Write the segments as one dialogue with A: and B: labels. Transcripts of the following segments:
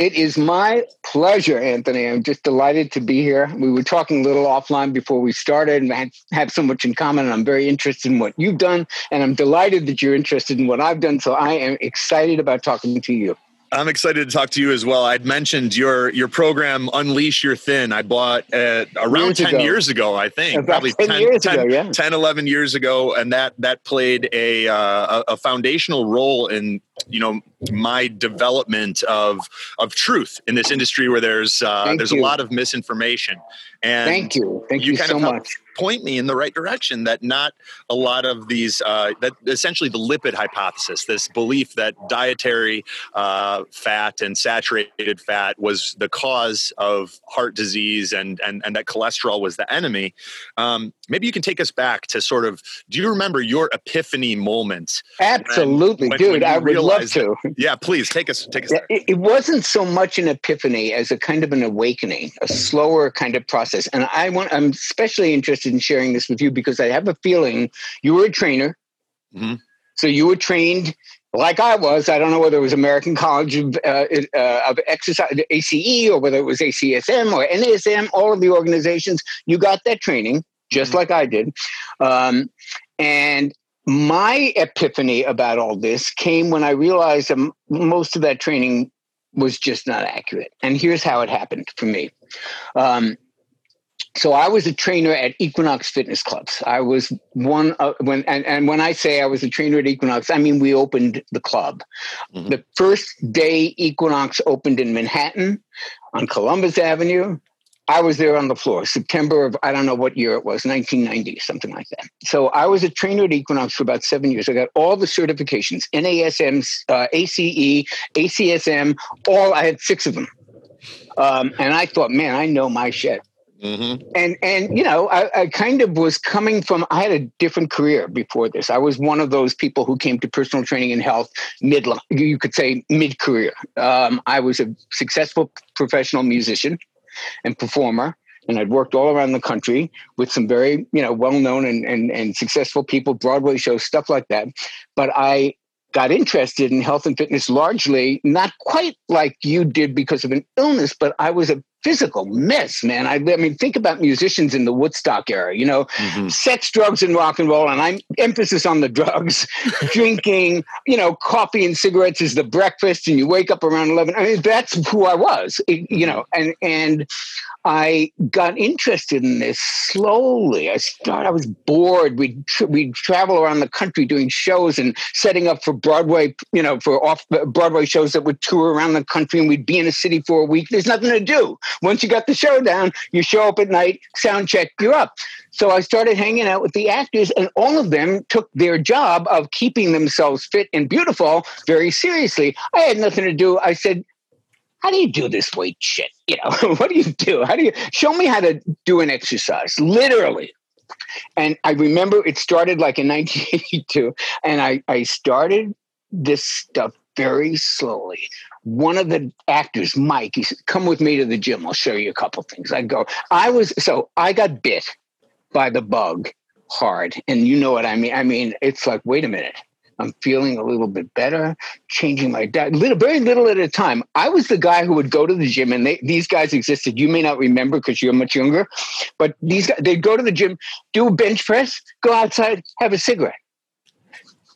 A: It is my pleasure, Anthony. I'm just delighted to be here. We were talking a little offline before we started and had, have so much in common. And I'm very interested in what you've done. And I'm delighted that you're interested in what I've done. So I am excited about talking to you.
B: I'm excited to talk to you as well. I'd mentioned your your program Unleash Your Thin. I bought uh, around
A: Years
B: 10
A: ago.
B: years ago, I think.
A: About
B: Probably
A: 10 years
B: 10,
A: ago, yeah.
B: 10, 11 years ago and that that played a uh, a a foundational role in you know my development of of truth in this industry where there's uh, there's
A: you.
B: a lot of misinformation. And
A: Thank you. Thank you, You
B: kind
A: so much.
B: point me in the right direction that not a lot of these uh, that essentially the lipid hypothesis this belief that dietary uh, fat and saturated fat was the cause of heart disease and and, and that cholesterol was the enemy um, maybe you can take us back to sort of do you remember your epiphany moment
A: Absolutely,
B: when-
A: dude.
B: when
A: I would love to.
B: yeah please take us take us there
A: It, it wasn't so much an epiphany as a kind of an awakening, a slower kind of process. And I want, I'm especially interested in sharing this with you because I have a feeling you were a trainer.
B: Mhm.
A: So you were trained like I was. I don't know whether it was American College of, uh, uh, of Exercise, ACE, or whether it was ACSM or NASM, all of the organizations. You got that training just
B: Mhm.
A: like I did. Um, and my epiphany about all this came when I realized that most of that training was just not accurate. And here's how it happened for me. Um, so I was a trainer at Equinox Fitness Clubs. I was one of, when and, and when I say I was a trainer at Equinox, I mean we opened the club.
B: Mhm.
A: The first day Equinox opened in Manhattan on Columbus Avenue. I was there on the floor, September of I don't know what year it was, 1990, something like that. So I was a trainer at Equinox for about seven years. I got all the certifications: NASM, uh, ACE, ACSM. All I had six of them, um, and I thought, man, I know my shit
B: Mhm.
A: and and you know I, I kind of was coming from i had a different career before this i was one of those people who came to personal training and health mid you could say mid career um, i was a successful professional musician and performer and i'd worked all around the country with some very you know well known and, and and successful people broadway shows stuff like that. But i got interested in health and fitness largely not quite like you did because of an illness but i was a physical mess man i, I mean think about musicians in the woodstock era you know
B: Mhm.
A: sex drugs and rock and roll and i'm emphasis on the drugs drinking you know coffee and cigarettes is the breakfast and you wake up around 11 i mean that's who i was you know and and I got interested in this slowly. I started. I was bored. We'd tr- we'd travel around the country doing shows and setting up for Broadway. You know, for off Broadway shows that would tour around the country, and we'd be in a city for a week. There's nothing to do. Once you got the show down, you show up at night, sound check, you're up. So I started hanging out with the actors, and all of them took their job of keeping themselves fit and beautiful very seriously. I had nothing to do. I said, how do you do this weight shit? You know, what do you do? How do you show me how to do an exercise? Literally. And I remember it started like in 1982, and I, I started this stuff very slowly. One of the actors, Mike, he said, Come with me to the gym. I'll show you a couple things. I go, I was, so I got bit by the bug hard. And you know what I mean? I mean, it's like, wait a minute. I'm feeling a little bit better, changing my diet, little, very little at a time. I was the guy who would go to the gym, and they, these guys existed. You may not remember because you're much younger, but these guys, they'd go to the gym, do a bench press, go outside, have a cigarette.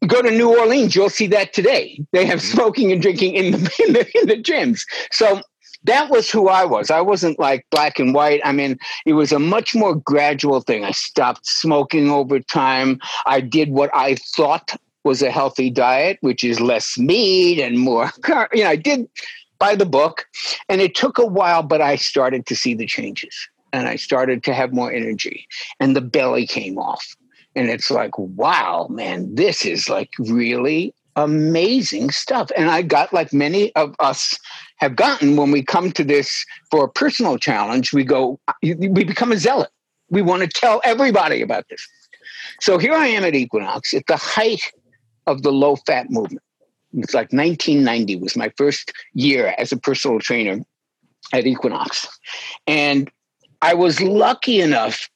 A: Go to New Orleans, you'll see that today. They have mm-hmm. smoking and drinking in the in the, in the gyms. So that was who I was. I wasn't like black and white. I mean, it was a much more gradual thing. I stopped smoking over time. I did what I thought was a healthy diet, which is less meat and more. You know, I did by the book, and it took a while, but I started to see the changes, and I started to have more energy, and the belly came off, and it's like, wow, man, this is like really amazing stuff. And I got like many of us have gotten when we come to this for a personal challenge, we go, we become a zealot We want to tell everybody about this. So here I am at Equinox at the height of the low fat movement. It's like 1990 was my first year as a personal trainer at Equinox. And I was lucky enough.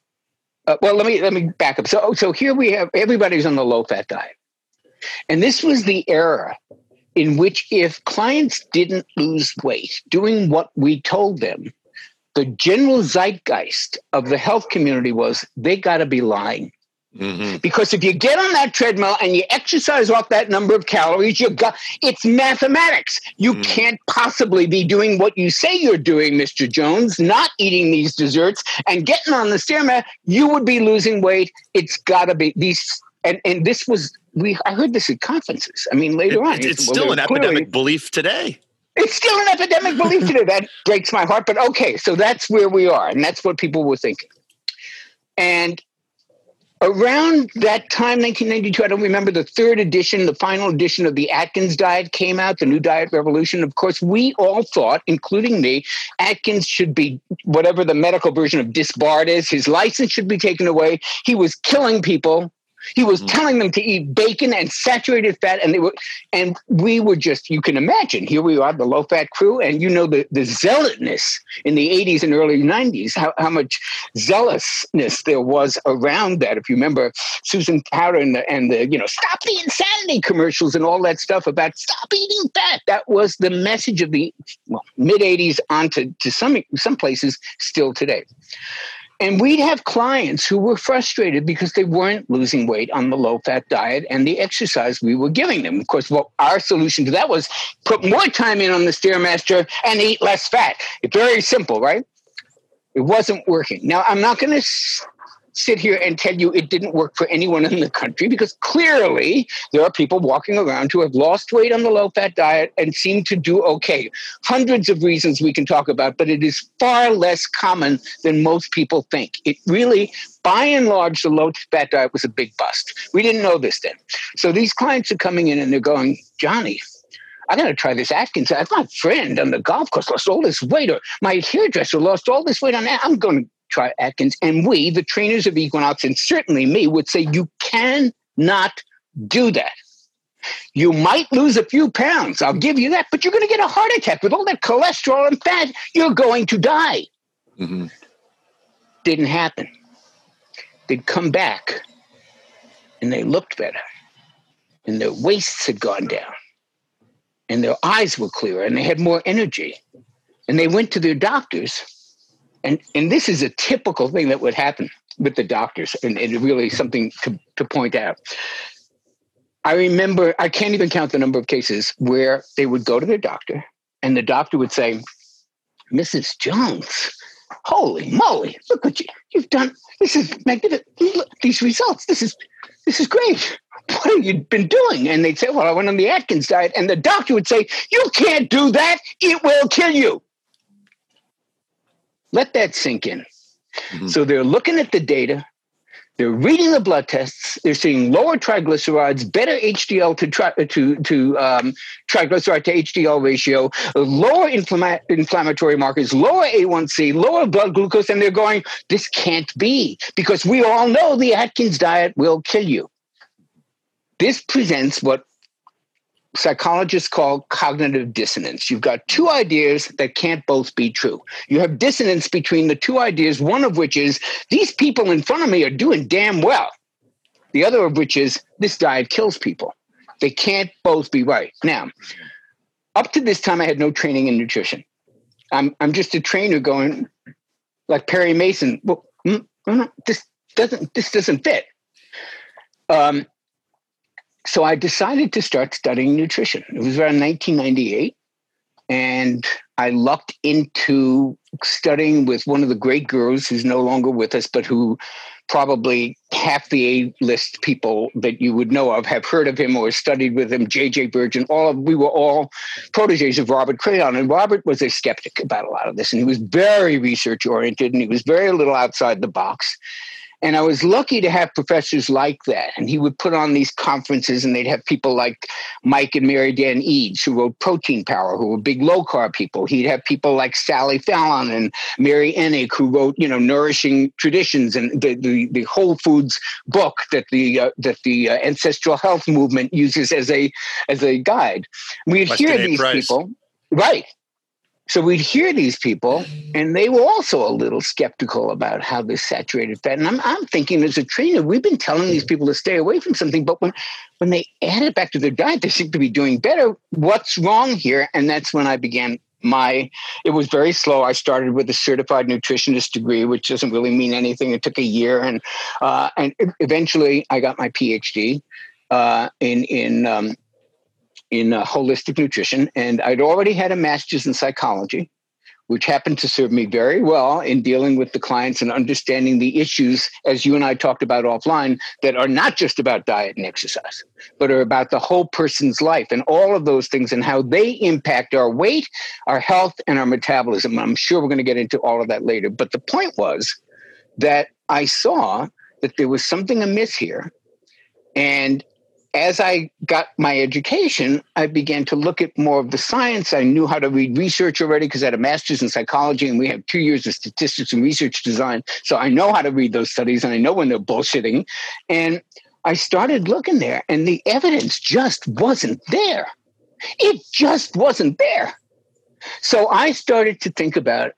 A: Uh, well, let me let me back up. So, so here we have everybody's on the low fat diet, and this was the era in which if clients didn't lose weight doing what we told them, the general zeitgeist of the health community was they got to be lying. Mm-hmm. Because if you get on that treadmill and you exercise off that number of calories, you got it's mathematics. You mm-hmm. can't possibly be doing what you say you're doing, Mr. Jones, not eating these desserts and getting on the stairmat. You would be losing weight. It's got to be these. And and this was we. I heard this at conferences. I mean, later
B: it,
A: on,
B: it's, well, still an clearly, epidemic belief today.
A: It's still an epidemic belief today. That breaks my heart. But okay, so that's where we are, and that's what people were thinking. And around that time 1992 i don't remember the third edition the final edition of the atkins diet came out the new diet revolution. Of course we all thought including me atkins should be whatever the medical version of disbarred is. His license should be taken away. He was killing people he was mm. telling them to eat bacon and saturated fat, and they were, and we were just. You can imagine. Here we are, the low fat crew, and you know the the zealotness in the '80s and early '90s. How how much zealousness there was around that. If you remember Susan Powter and the and the you know stop the insanity commercials and all that stuff about stop eating fat. That was the message of the well, mid '80s on to, to some some places still today. And we'd have clients who were frustrated because they weren't losing weight on the low fat diet and the exercise we were giving them. Of course, what our solution to that was put more time in on the Stairmaster and eat less fat. It's very simple, right? It wasn't working. Now, I'm not going to sit here and tell you it didn't work for anyone in the country because clearly there are people walking around who have lost weight on the low fat diet and seem to do okay. Hundreds of reasons we can talk about, but it is far less common than most people think. It really, by and large, the low fat diet was a big bust. We didn't know this then. So these clients are coming in and they're going, Jonny, I got to try this Atkins. My friend on the golf course lost all this weight, or my hairdresser lost all this weight on that. I'm going to try Atkins. And we, the trainers of Equinox, and certainly me, would say you cannot do that. You might lose a few pounds, I'll give you that, but you're going to get a heart attack with all that cholesterol and fat. You're going to die. Mm-hmm. Didn't happen. They'd come back and they looked better, and their waists had gone down, and their eyes were clearer, and they had more energy. And they went to their doctors and and this is a typical thing that would happen with the doctors and, and really something to, to point out. I remember i can't even count the number of cases where they would go to their doctor and the doctor would say mrs jones holy moly look what you, you've done this is magnificent look, these results this is this is great. What have you been doing? And they'd say well i went on the atkins diet and the doctor would say you can't do that. It will kill you let that sink in. Mm-hmm. So they're looking at the data, they're reading the blood tests, they're seeing lower triglycerides, better HDL to tri- to to um, triglyceride to HDL ratio, lower inflama- inflammatory markers, lower A1C, lower blood glucose, and they're going, this can't be because we all know the Atkins diet will kill you. This presents what psychologists call cognitive dissonance. You've got two ideas that can't both be true. You have dissonance between the two ideas, one of which is these people in front of me are doing damn well. The other of which is this diet kills people. They can't both be right. Now, up to this time, I had no training in nutrition. I'm, I'm just a trainer going like Perry Mason. Well, mm, mm, this doesn't this doesn't fit. Um, so I decided to start studying nutrition. It was around 1998. And I lucked into studying with one of the great gurus who's no longer with us, but who probably half the A list people that you would know of have heard of him or studied with him, JJ Virgin. All of we were all proteges of Robert Crayhon. And Robert was a skeptic about a lot of this. And he was very research oriented and he was very little outside the box. And I was lucky to have professors like that. And he would put on these conferences, and they'd have people like Mike and Mary Dan Eades, who wrote Protein Power, who were big low carb people. He'd have people like Sally Fallon and Mary Enig, who wrote, you know, Nourishing Traditions and the, the, the Whole Foods book that the uh, that the uh, ancestral health movement uses as a as a guide. We'd hear these
B: Price.
A: people, right? So we'd hear these people, and they were also a little skeptical about how this saturated fat. And I'm, I'm thinking, as a trainer, we've been telling these people to stay away from something, but when when they add it back to their diet, they seem to be doing better. What's wrong here? And that's when I began my. It was very slow. I started with a certified nutritionist degree, which doesn't really mean anything. It took a year, and uh, and eventually I got my PhD uh, in in um, in uh, holistic nutrition, and I'd already had a master's in psychology, which happened to serve me very well in dealing with the clients and understanding the issues, as you and I talked about offline, that are not just about diet and exercise, but are about the whole person's life and all of those things and how they impact our weight, our health, and our metabolism. I'm sure we're going to get into all of that later. But the point was that I saw that there was something amiss here. And as I got my education, I began to look at more of the science. I knew how to read research already because I had a master's in psychology and we have two years of statistics and research design. So I know how to read those studies and I know when they're bullshitting. And I started looking there and the evidence just wasn't there. It just wasn't there. So I started to think about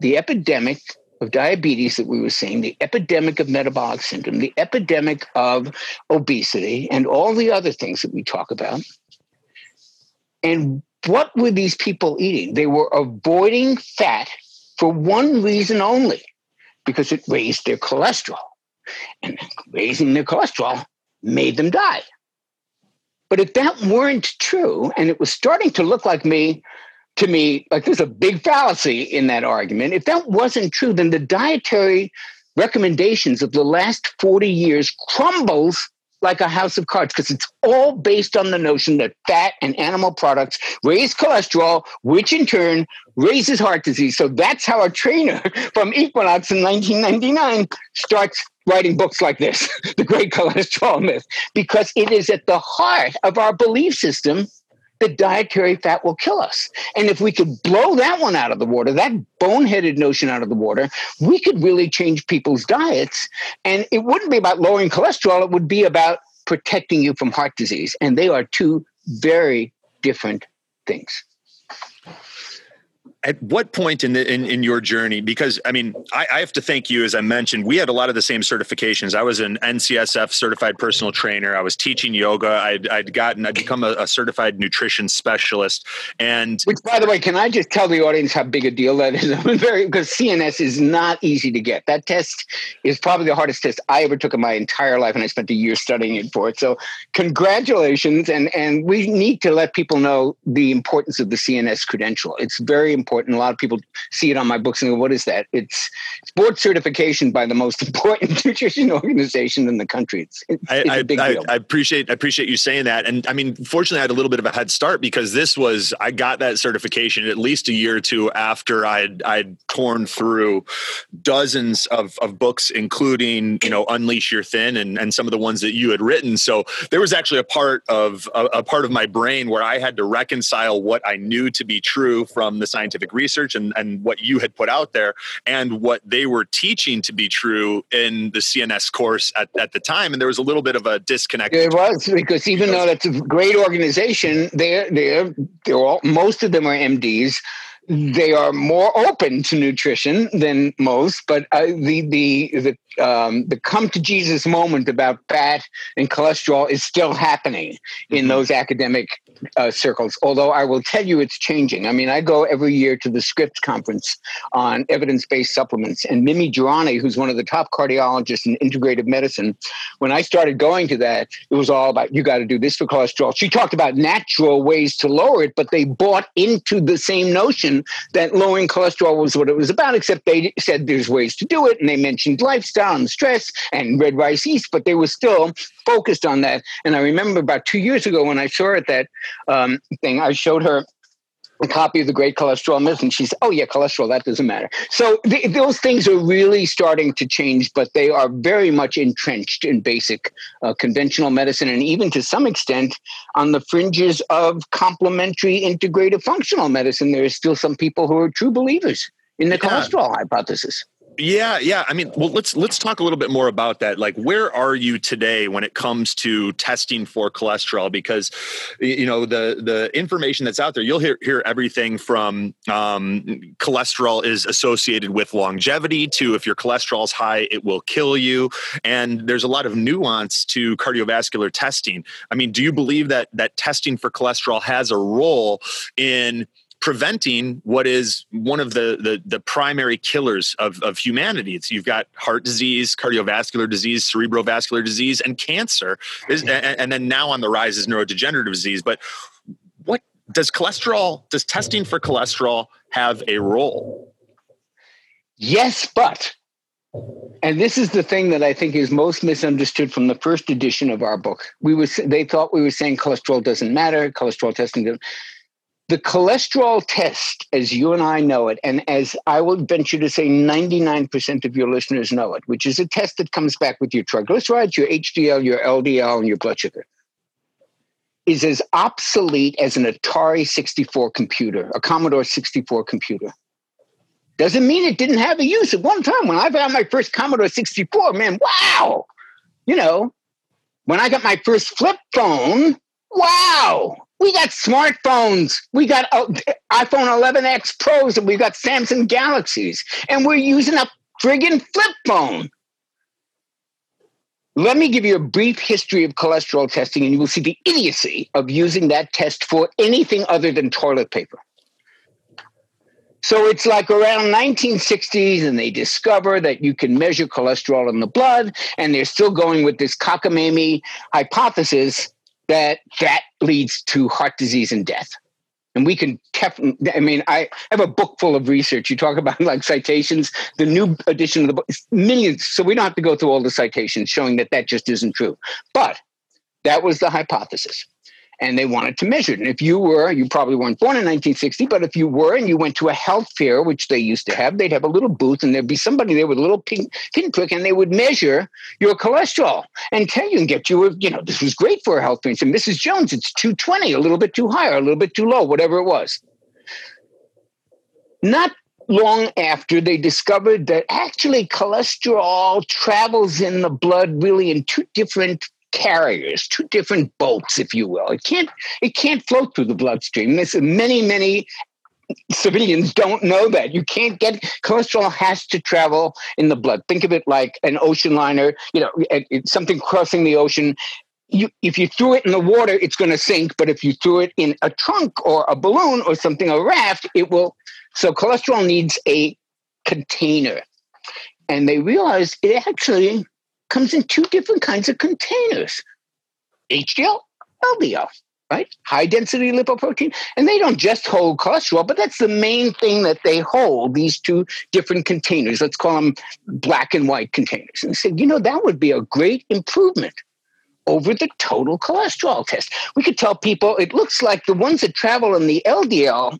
A: the epidemic of diabetes that we were seeing, the epidemic of metabolic syndrome, the epidemic of obesity, and all the other things that we talk about. And what were these people eating? They were avoiding fat for one reason only because it raised their cholesterol. And raising their cholesterol made them die. But if that weren't true, and it was starting to look like me, to me, like there's a big fallacy in that argument. If that wasn't true, then the dietary recommendations of the last 40 years crumbles like a house of cards because it's all based on the notion that fat and animal products raise cholesterol, which in turn raises heart disease. So that's how a trainer from Equinox in 1999 starts writing books like this, The Great Cholesterol Myth, because it is at the heart of our belief system that dietary fat will kill us. And if we could blow that one out of the water, that boneheaded notion out of the water, we could really change people's diets. And it wouldn't be about lowering cholesterol, it would be about protecting you from heart disease. And they are two very different things.
B: At what point in the in, in your journey because i mean I, I have to thank you as i mentioned we had a lot of the same certifications i was an ncsf certified personal trainer i was teaching yoga i'd, I'd gotten i'd become a, a certified nutrition specialist and
A: Which, by the way, can I just tell the audience how big a deal that is? Very because CNS is not easy to get. That test is probably the hardest test I ever took in my entire life, and I spent a year studying it for it. So, congratulations! And and we need to let people know the importance of the CNS credential. It's very important. And a lot of people see it on my books and go, "What is that?" It's, it's board certification by the most important nutrition organization in the country. It's, it's,
B: I,
A: it's
B: I,
A: a big
B: I,
A: deal.
B: I appreciate I appreciate you saying that, and I mean, fortunately, I had a little bit of a head start because this was I got that certification at least a year or two after I'd I'd torn through dozens of, of books, including you know Unleash Your Thin and and some of the ones that you had written. So there was actually a part of a, a part of my brain where I had to reconcile what I knew to be true from the scientific research and and what you had put out there and what they were teaching to be true in the CNS course at, at the time. And there was a little bit of a disconnect.
A: It was because even though that's a great organization, they're they're they're all most of them are MDs. They are more open to nutrition than most, but uh, the the the um, the come to Jesus moment about fat and cholesterol is still happening in
B: Mhm.
A: those academic uh, circles. Although I will tell you, it's changing. I mean, I go every year to the Scripps conference on evidence-based supplements, and Mimi Guarneri, who's one of the top cardiologists in integrative medicine, when I started going to that, it was all about you got to do this for cholesterol. She talked about natural ways to lower it, but they bought into the same notion that lowering cholesterol was what it was about, except they said there's ways to do it. And they mentioned lifestyle and stress and red rice yeast, but they were still focused on that. And I remember about two years ago when I saw it that um, thing, I showed her a copy of the Great Cholesterol Myth, and she's, oh yeah, cholesterol, that doesn't matter. So th- those things are really starting to change, but they are very much entrenched in basic uh, conventional medicine, and even to some extent on the fringes of complementary integrative functional medicine. There are still some people who are true believers in the yeah. cholesterol hypothesis.
B: Yeah, yeah. I mean, well, let's let's talk a little bit more about that. Like, where are you today when it comes to testing for cholesterol? Because you know the the information that's out there, you'll hear hear everything from um, cholesterol is associated with longevity to if your cholesterol is high, it will kill you. And there's a lot of nuance to cardiovascular testing. I mean, do you believe that that testing for cholesterol has a role in preventing what is one of the, the, the primary killers of, of humanity. It's you've got heart disease, cardiovascular disease, cerebrovascular disease, and cancer. And, and then now on the rise is neurodegenerative disease. But what does cholesterol, does testing for cholesterol have a role?
A: Yes, but and this is the thing that I think is most misunderstood from the first edition of our book. We were they thought we were saying cholesterol doesn't matter, cholesterol testing doesn't the cholesterol test, as you and I know it, and as I will venture to say 99% of your listeners know it, which is a test that comes back with your triglycerides, your HDL, your LDL, and your blood sugar, is as obsolete as an Atari 64 computer, a Commodore 64 computer. Doesn't mean it didn't have a use at one time. When I got my first Commodore 64, man, wow! You know, when I got my first flip phone, wow! We got smartphones. We got uh, iPhone 11X Pros and we got Samsung Galaxies. And we're using a friggin' flip phone. Let me give you a brief history of cholesterol testing, and you will see the idiocy of using that test for anything other than toilet paper. So it's like around 1960s, and they discover that you can measure cholesterol in the blood, and they're still going with this cockamamie hypothesis that that leads to heart disease and death. And we can, I mean, I have a book full of research. You talk about like citations, the new edition of the book, millions. So we don't have to go through all the citations showing that that just isn't true. But that was the hypothesis and they wanted to measure it. And if you were, you probably weren't born in 1960, but if you were and you went to a health fair, which they used to have, they'd have a little booth and there'd be somebody there with a little pin, pinprick and they would measure your cholesterol and tell you and get you, a, you know, this was great for a health fair. And Mrs. Jones, it's 220, a little bit too high or a little bit too low, whatever it was. Not long after they discovered that actually cholesterol travels in the blood really in two different carriers, two different boats, if you will. It can't it can't float through the bloodstream. Many, many civilians don't know that. You can't get cholesterol has to travel in the blood. Think of it like an ocean liner, you know, something crossing the ocean. You, if you threw it in the water, it's going to sink. But if you threw it in a trunk or a balloon or something, a raft, it will. So cholesterol needs a container. And they realized it actually comes in two different kinds of containers HDL, LDL, right? High density lipoprotein. And they don't just hold cholesterol, but that's the main thing that they hold these two different containers. Let's call them black and white containers. And said, you know, that would be a great improvement over the total cholesterol test. We could tell people it looks like the ones that travel in the LDL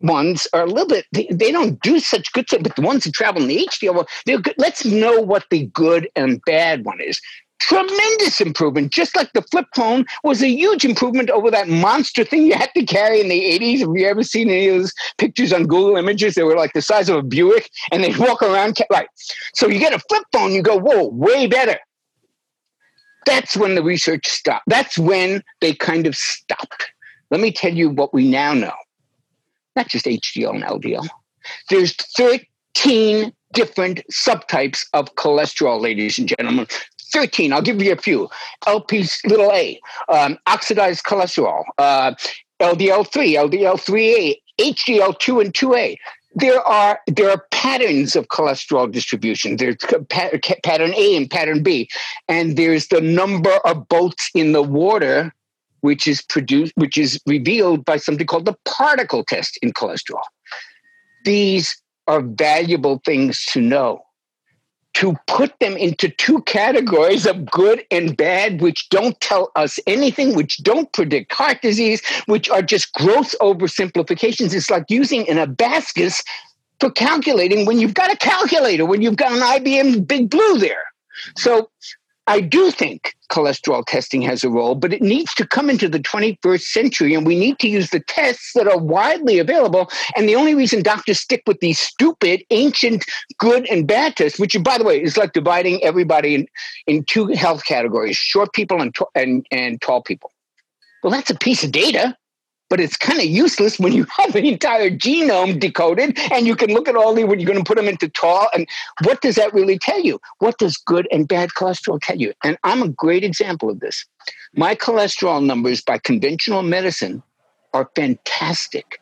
A: ones are a little bit they, they don't do such good stuff but the ones that travel in the hdl they're good let's know what the good and bad one is. Tremendous improvement just like the flip phone was a huge improvement over that monster thing you had to carry in the 80s have you ever seen any of those pictures on google images? They were like the size of a buick and they walk around right. So you get a flip phone you go whoa way better. That's when the research stopped. That's when they kind of stopped. Let me tell you what we now know not just HDL and LDL. There's 13 different subtypes of cholesterol, ladies and gentlemen. 13, I'll give you a few. LP little a, um, oxidized cholesterol, uh, LDL3, LDL3A, HDL2 and 2A. There are there are patterns of cholesterol distribution. There's pattern A and pattern B, and there's the number of boats in the water which is produced, which is revealed by something called the particle test in cholesterol. These are valuable things to know. to put them into two categories of good and bad, which don't tell us anything, which don't predict heart disease, which are just gross oversimplifications. It's like using an abacus for calculating when you've got a calculator, when you've got an IBM Big Blue there. So I do think cholesterol testing has a role, but it needs to come into the 21st century and we need to use the tests that are widely available. And the only reason doctors stick with these stupid, ancient, good and bad tests, which, by the way, is like dividing everybody in, in two health categories short people and, and, and tall people. Well, that's a piece of data but it's kind of useless when you have the entire genome decoded and you can look at all the when you're going to put them into tall and what does that really tell you? What does good and bad cholesterol tell you? And i'm a great example of this. My cholesterol numbers by conventional medicine are fantastic.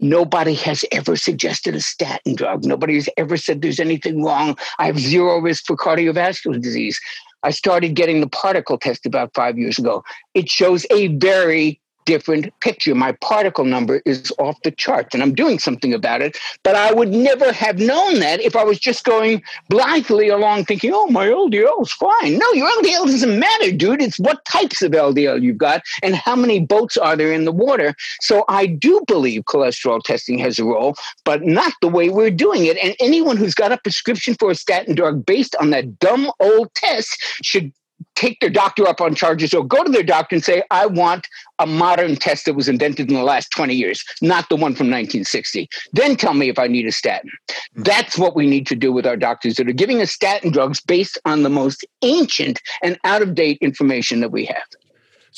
A: Nobody has ever suggested a statin drug. Nobody has ever said there's anything wrong. I have zero risk for cardiovascular disease. I started getting the particle test about five years ago. It shows a very different picture. My particle number is off the charts and I'm doing something about it. But I would never have known that if I was just going blithely along thinking, oh, my LDL is fine. No, your LDL doesn't matter, dude. It's what types of LDL you've got and how many boats are there in the water. So I do believe cholesterol testing has a role, but not the way we're doing it. And anyone who's got a prescription for a statin drug based on that dumb old test should take their doctor up on charges or go to their doctor and say, I want a modern test that was invented in the last 20 years, not the one from 1960. Then tell me if I need a statin. Hmm. That's what we need to do with our doctors that are giving us statin drugs based on the most ancient and out of date information that we have.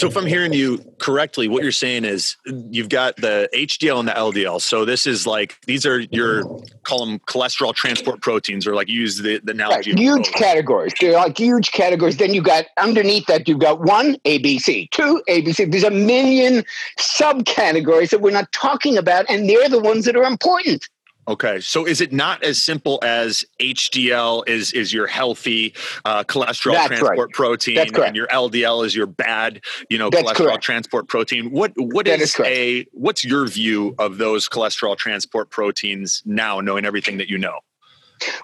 B: So, if I'm hearing you correctly, what you're saying is you've got the HDL and the LDL. So, this is like these are your call them cholesterol transport proteins, or like use the, the analogy.
A: Right. Huge categories. They're like huge categories. Then you got underneath that, you've got one ABC, two ABC. There's a million subcategories that we're not talking about, and they're the ones that are important.
B: Okay, so is it not as simple as HDL is is your healthy uh, cholesterol
A: That's
B: transport
A: right.
B: protein, and your LDL is your bad, you know,
A: That's
B: cholesterol
A: correct.
B: transport protein? What what is,
A: is
B: a what's your view of those cholesterol transport proteins now, knowing everything that you know?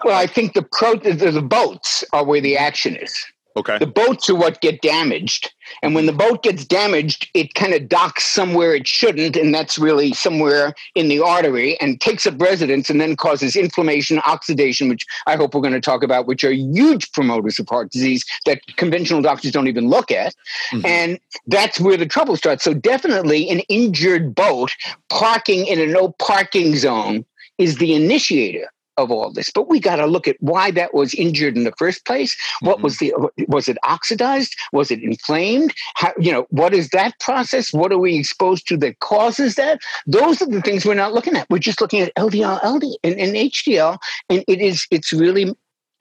A: Well, I think the pro the, the boats are where the action is.
B: Okay,
A: The boats are what get damaged. And when the boat gets damaged, it kind of docks somewhere it shouldn't. And that's really somewhere in the artery and takes up residence and then causes inflammation, oxidation, which I hope we're going to talk about, which are huge promoters of heart disease that conventional doctors don't even look at.
B: Mhm.
A: And that's where the trouble starts. So, definitely, an injured boat parking in a no parking zone is the initiator of all this. But we got to look at why that was injured in the first place. What
B: Mhm.
A: was the was it oxidized? Was it inflamed? How you know what is that process? What are we exposed to that causes that? Those are the things we're not looking at. We're just looking at LDL, LDL, and, and HDL, and it is it's really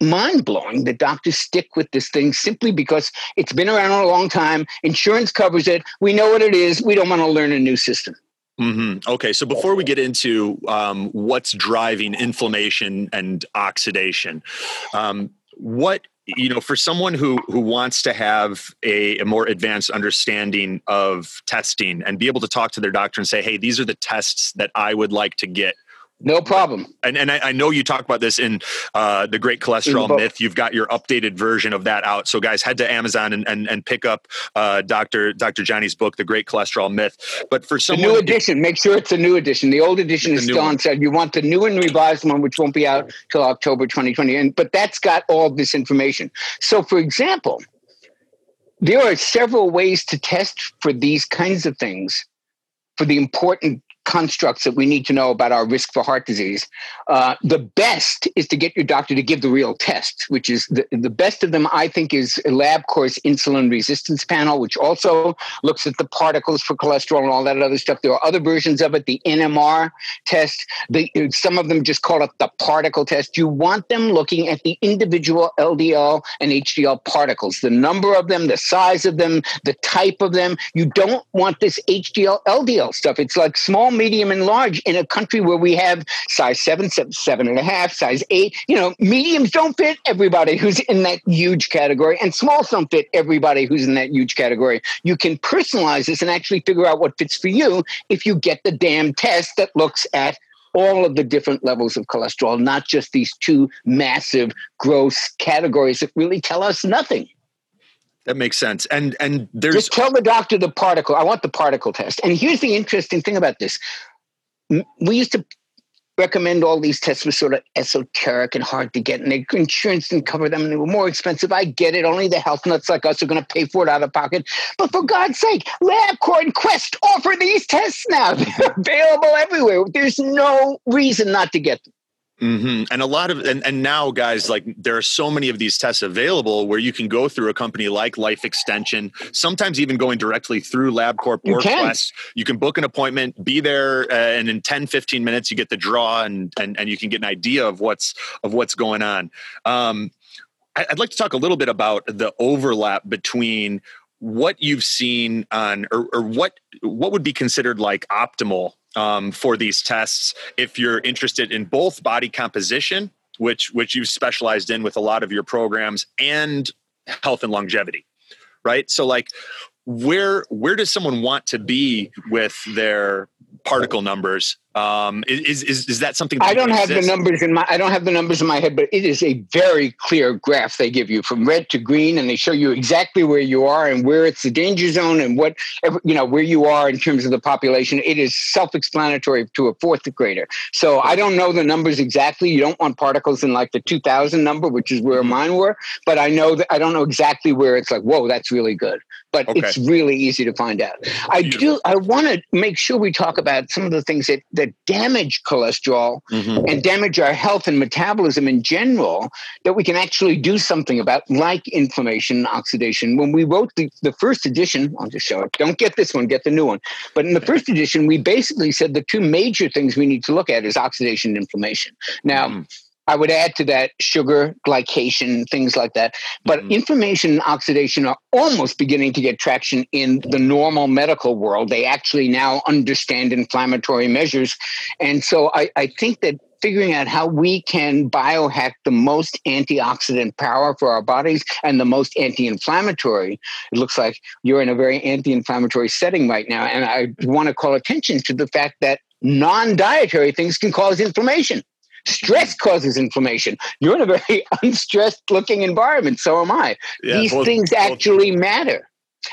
A: mind blowing that doctors stick with this thing simply because it's been around a long time. Insurance covers it. We know what it is. We don't want to learn a new system.
B: Hmm Okay, so before we get into um, what's driving inflammation and oxidation, um, what you know for someone who who wants to have a, a more advanced understanding of testing and be able to talk to their doctor and say, "Hey, these are the tests that I would like to get."
A: No problem.
B: And and I, I know you talk about this in uh, the Great Cholesterol
A: book.
B: Myth. You've got your updated version of that out. So guys, head to Amazon and and, and pick up uh, Doctor Doctor Jonny's book, The Great Cholesterol Myth. But for
A: The
B: someone,
A: new edition. Make sure it's a new edition. The old edition is still on sale. You want the new and revised one, which won't be out till October 2020. And but that's got all this information. So, for example, there are several ways to test for these kinds of things, for the important constructs that we need to know about our risk for heart disease. Uh, the best is to get your doctor to give the real test, which is the, the best of them, I think, is LabCorp's insulin resistance panel, which also looks at the particles for cholesterol and all that other stuff. There are other versions of it, the NMR test. The, some of them just call it the particle test. You want them looking at the individual LDL and HDL particles, the number of them, the size of them, the type of them. You don't want this HDL LDL stuff. It's like small, medium, and large in a country where we have size seven, seven, seven and a half, size eight. You know, mediums don't fit everybody who's in that huge category, and smalls don't fit everybody who's in that huge category. You can personalize this and actually figure out what fits for you if you get the damn test that looks at all of the different levels of cholesterol, not just these two massive, gross categories that really tell us nothing.
B: That makes sense. And and there's
A: just tell the doctor the particle. I want the particle test. And here's the interesting thing about this. We used to recommend all these tests were sort of esoteric and hard to get, and the insurance didn't cover them, and they were more expensive. I get it. Only the health nuts like us are going to pay for it out of pocket. But for God's sake, LabCorp and Quest offer these tests now. They're available everywhere. There's no reason not to get them.
B: Mm-hmm. And a lot of and, and now guys like there are so many of these tests available where you can go through a company like Life Extension, sometimes even going directly through LabCorp or Quest. You can book an appointment, be there, uh, and in 10, 15 minutes you get the draw and and and you can get an idea of what's of what's going on. Um, I'd like to talk a little bit about the overlap between what you've seen on or, or what what would be considered like optimal um, for these tests. If you're interested in both body composition which which you've specialized in with a lot of your programs and health and longevity right? So like where where does someone want to be with their particle numbers um, is, is is that something that
A: I don't have the numbers in my I don't have the numbers in my head, but it is a very clear graph they give you from red to green, and they show you exactly where you are and where it's the danger zone and what you know where you are in terms of the population. It is self-explanatory to a fourth grader. So I don't know the numbers exactly. You don't want particles in like the 2000 number, which is where mm-hmm. mine were, but I know that I don't know exactly where it's like. Whoa, that's really good. But okay. it's really easy to find out. I do. I want to make sure we talk about some of the things that that damage cholesterol mm-hmm. and damage our health and metabolism in general that we can actually do something about, like inflammation and oxidation. When we wrote the, the first edition, I'll just show it. Don't get this one, get the new one. But in the first edition, we basically said the two major things we need to look at is oxidation and inflammation. Now, mm I would add to that sugar, glycation, things like that. But mm-hmm. inflammation and oxidation are almost beginning to get traction in the normal medical world. They actually now understand inflammatory measures. And so I, I think that figuring out how we can biohack the most antioxidant power for our bodies and the most anti-inflammatory. It looks like you're in a very anti-inflammatory setting right now. And I want to call attention to the fact that non-dietary things can cause inflammation. Stress causes inflammation. You're in a very unstressed looking environment. So am I. Yeah, These both, things actually both, matter.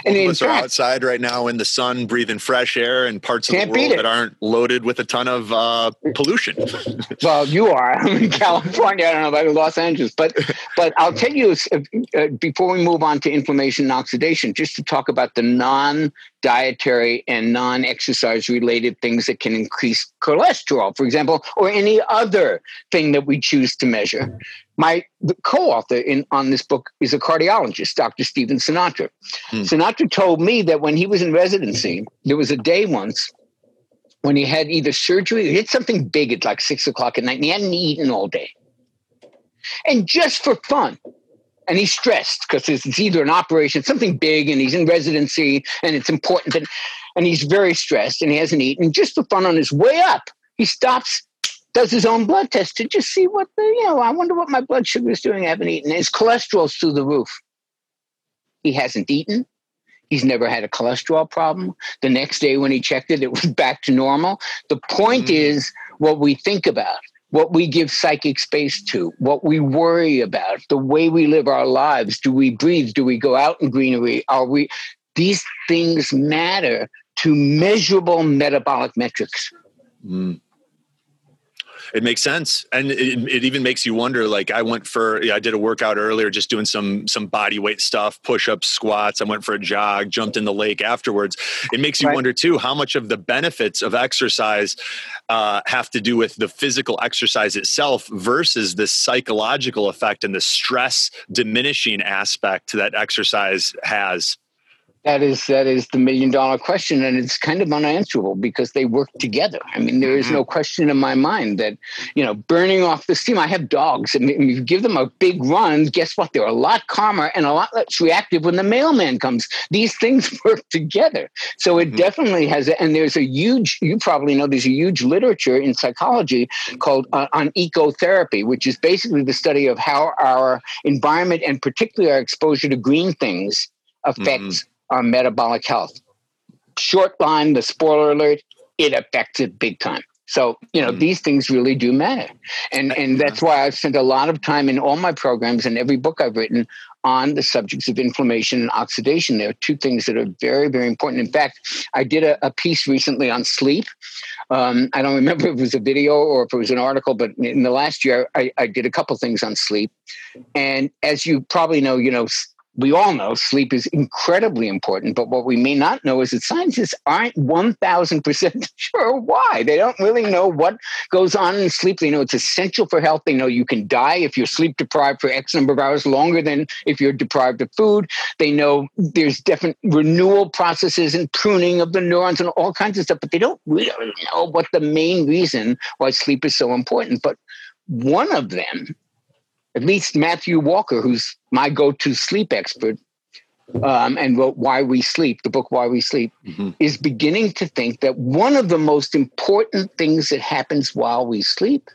B: And in fact, are outside right now in the sun, breathing fresh air in parts of the world that aren't loaded with a ton of uh, pollution.
A: well, you are. I'm in California. I don't know about Los Angeles, but but I'll tell you uh, uh, before we move on to inflammation and oxidation, just to talk about the non-dietary and non-exercise related things that can increase cholesterol, for example, or any other thing that we choose to measure. My co-author in on this book is a cardiologist, Dr. Stephen Sinatra. Hmm. Sinatra told me that when he was in residency, there was a day once when he had either surgery or he had something big at like six o'clock at night, and he hadn't eaten all day. And just for fun, and he's stressed because it's either an operation, something big, and he's in residency, and it's important, and, and he's very stressed, and he hasn't eaten. Just for fun, on his way up, he stops does his own blood test to just see what the, you know, I wonder what my blood sugar is doing. I haven't eaten. His cholesterol's through the roof. He hasn't eaten. He's never had a cholesterol problem. The next day when he checked it, it was back to normal. The point mm. is what we think about, what we give psychic space to, what we worry about, the way we live our lives. Do we breathe? Do we go out in greenery? Are we? These things matter to measurable metabolic metrics.
B: Mm it makes sense. And it, it, even makes you wonder like i went for i did a workout earlier just doing some some body weight stuff push-ups squats. I went for a jog jumped in the lake afterwards. It makes you right. wonder too how much of the benefits of exercise uh, have to do with the physical exercise itself versus the psychological effect and the stress diminishing aspect that exercise has
A: that is that is the million dollar question, and it's kind of unanswerable because they work together. I mean, there is no mm-hmm. question in my mind that you know burning off the steam. I have dogs, and you give them a big run. Guess what? They're a lot calmer and a lot less reactive when the mailman comes. These things work together, so it mm-hmm. definitely has. And there's a huge. You probably know there's a huge literature in psychology called uh, on ecotherapy, which is basically the study of how our environment and particularly our exposure to green things affects. Mm-hmm our metabolic health. Short line, the spoiler alert, it affects it big time. So, you know, these things really do matter. And and that's why I've spent a lot of time in all my programs and every book I've written on the subjects of inflammation and oxidation. There are two things that are very, very important. In fact, I did a, a piece recently on sleep. Um, I don't remember if it was a video or if it was an article, but in the last year, I, I did a couple things on sleep. And as you probably know, you know, we all know sleep is incredibly important, but what we may not know is that scientists aren't 1000% sure why. They don't really know what goes on in sleep. They know it's essential for health. They know you can die if you're sleep deprived for X number of hours longer than if you're deprived of food. They know there's different renewal processes and pruning of the neurons and all kinds of stuff, but they don't really know what the main reason why sleep is so important. But one of them at least Matthew Walker, who's my go-to sleep expert, um, and wrote Why We Sleep, the book Why We Sleep, mm-hmm. is beginning to think that one of the most important things that happens while we sleep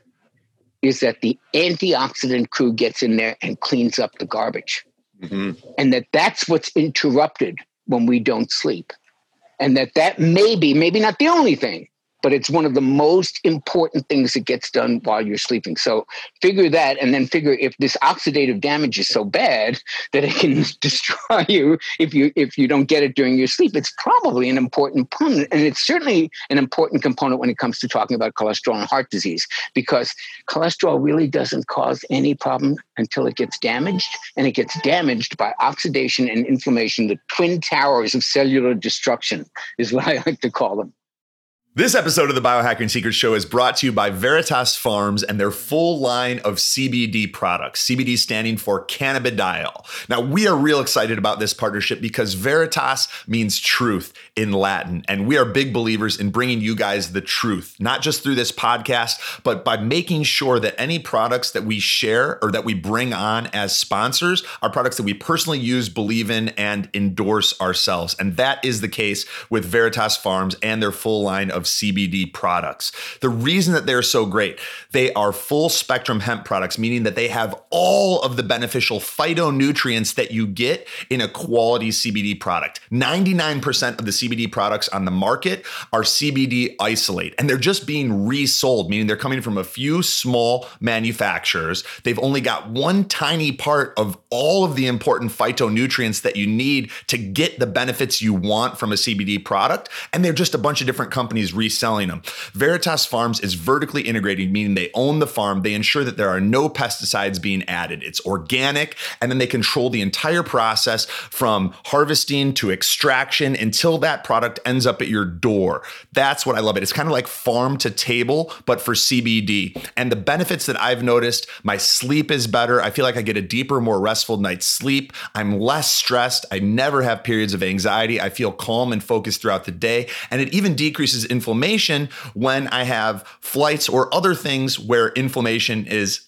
A: is that the antioxidant crew gets in there and cleans up the garbage. Mm-hmm. And that that's what's interrupted when we don't sleep. And that that may be, maybe not the only thing, but it's one of the most important things that gets done while you're sleeping. So figure that and then figure if this oxidative damage is so bad that it can destroy you if you if you don't get it during your sleep. It's probably an important component. And it's certainly an important component when it comes to talking about cholesterol and heart disease, because cholesterol really doesn't cause any problem until it gets damaged. And it gets damaged by oxidation and inflammation, the twin towers of cellular destruction is what I like to call them.
B: This episode of the Biohacking Secrets Show is brought to you by Veritas Farms and their full line of CBD products, CBD standing for cannabidiol. Now, we are real excited about this partnership because Veritas means truth in Latin, and we are big believers in bringing you guys the truth, not just through this podcast, but by making sure that any products that we share or that we bring on as sponsors are products that we personally use, believe in, and endorse ourselves. And that is the case with Veritas Farms and their full line of CBD products. The reason that they're so great, they are full spectrum hemp products, meaning that they have all of the beneficial phytonutrients that you get in a quality CBD product. 99% of the CBD products on the market are CBD isolate, and they're just being resold, meaning they're coming from a few small manufacturers. They've only got one tiny part of all of the important phytonutrients that you need to get the benefits you want from a CBD product, and they're just a bunch of different companies reselling them. Veritas Farms is vertically integrated, meaning they own the farm. They ensure that there are no pesticides being added. It's organic, and then they control the entire process from harvesting to extraction until that product ends up at your door. That's what I love it. It's kind of like farm to table, but for CBD. And the benefits that I've noticed my sleep is better. I feel like I get a deeper, more restful night's sleep. I'm less stressed. I never have periods of anxiety. I feel calm and focused throughout the day. And it even decreases inflammation inflammation when I have flights or other things where inflammation is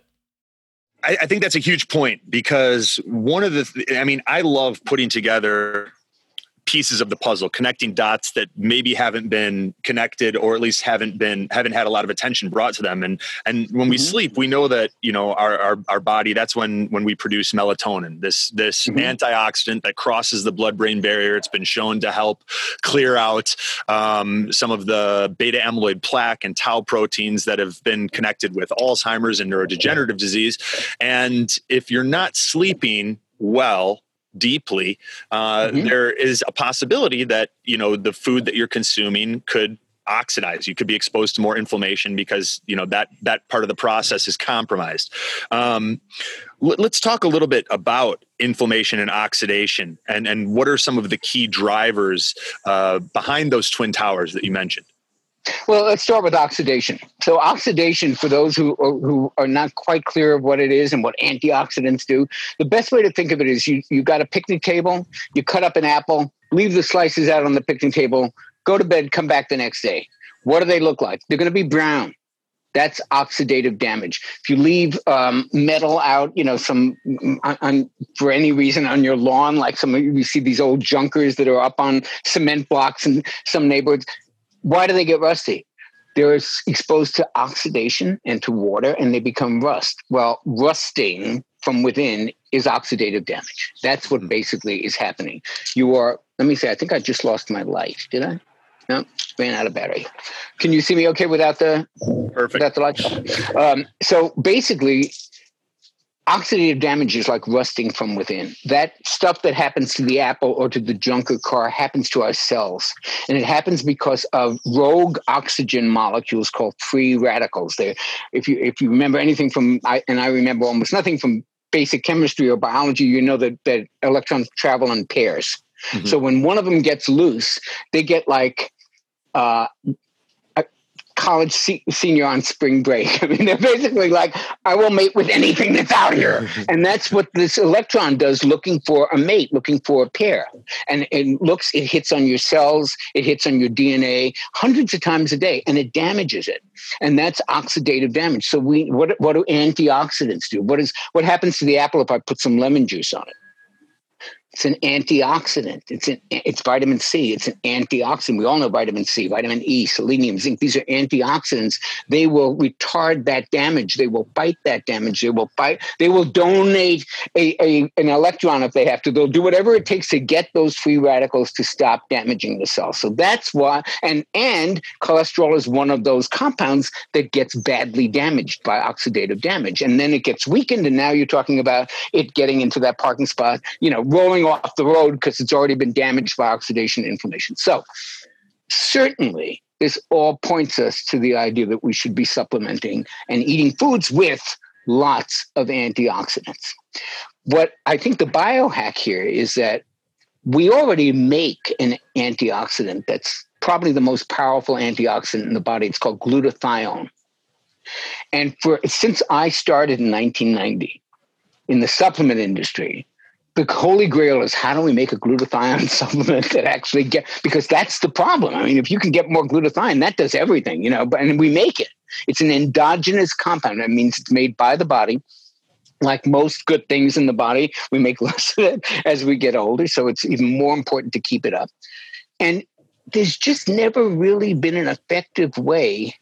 C: I, I, think that's a huge point because one of the, th- I mean, I love putting together pieces of the puzzle connecting dots that maybe haven't been connected or at least haven't been haven't had a lot of attention brought to them and and when we mm-hmm. sleep we know that you know our, our, our body that's when when we produce melatonin this this mm-hmm. antioxidant that crosses the blood brain barrier it's been shown to help clear out um, some of the beta amyloid plaque and tau proteins that have been connected with alzheimer's and neurodegenerative disease and if you're not sleeping well deeply, uh, mm-hmm. there is a possibility that you know the food that you're consuming could oxidize. You could be exposed to more inflammation because you know that that part of the process is compromised. Um, l- let's talk a little bit about inflammation and oxidation and and what are some of the key drivers uh, behind those twin towers that you mentioned
A: well, let's start with oxidation. So, oxidation, for those who who are not quite clear of what it is and what antioxidants do, the best way to think of it is you you got a picnic table, you cut up an apple, leave the slices out on the picnic table, go to bed, come back the next day. What do they look like? They're going to be brown. That's oxidative damage. If you leave um, metal out, you know, some on, on, for any reason on your lawn, like some you see these old junkers that are up on cement blocks in some neighborhoods. Why do they get rusty? They're exposed to oxidation and to water, and they become rust. Well, rusting from within is oxidative damage. That's what basically is happening. You are. Let me say. I think I just lost my light. Did I? No, ran out of battery. Can you see me okay without the
B: Perfect.
A: without the light? Um, so basically, oxidative damage is like rusting from within. That stuff that happens to the apple or to the junker car happens to our cells, and it happens because of rogue oxygen molecules called free radicals. There, if you if you remember anything from, I, and I remember almost nothing from basic chemistry or biology, you know that that electrons travel in pairs. Mm-hmm. So when one of them gets loose, they get like uh, college se- senior on spring break. I mean, they're basically like, I will mate with anything that's out here. and that's what this electron does, looking for a mate, looking for a pair. And it looks, it hits on your cells, it hits on your DNA hundreds of times a day, and it damages it. And that's oxidative damage. So we, what, what do antioxidants do? What is, what happens to the apple if I put some lemon juice on it? It's an antioxidant. It's an it's vitamin C. It's an antioxidant. We all know vitamin C, vitamin E, selenium, zinc. These are antioxidants. They will retard that damage. They will fight that damage. They will fight. They will donate a, a an electron if they have to. They'll do whatever it takes to get those free radicals to stop damaging the cell. So that's why. And and cholesterol is one of those compounds that gets badly damaged by oxidative damage, and then it gets weakened. And now you're talking about it getting into that parking spot. You know, rolling off the road because it's already been damaged by oxidation inflammation. So, certainly, this all points us to the idea that we should be supplementing and eating foods with lots of antioxidants. What I think the biohack here is that we already make an antioxidant that's probably the most powerful antioxidant in the body. It's called glutathione. And for since I started in 1990 in the supplement industry, the holy grail is how do we make a glutathione supplement that actually get because that's the problem. I mean, if you can get more glutathione, that does everything, you know. But and we make it. It's an endogenous compound. That means it's made by the body. Like most good things in the body, we make less of it as we get older. So it's even more important to keep it up. And there's just never really been an effective way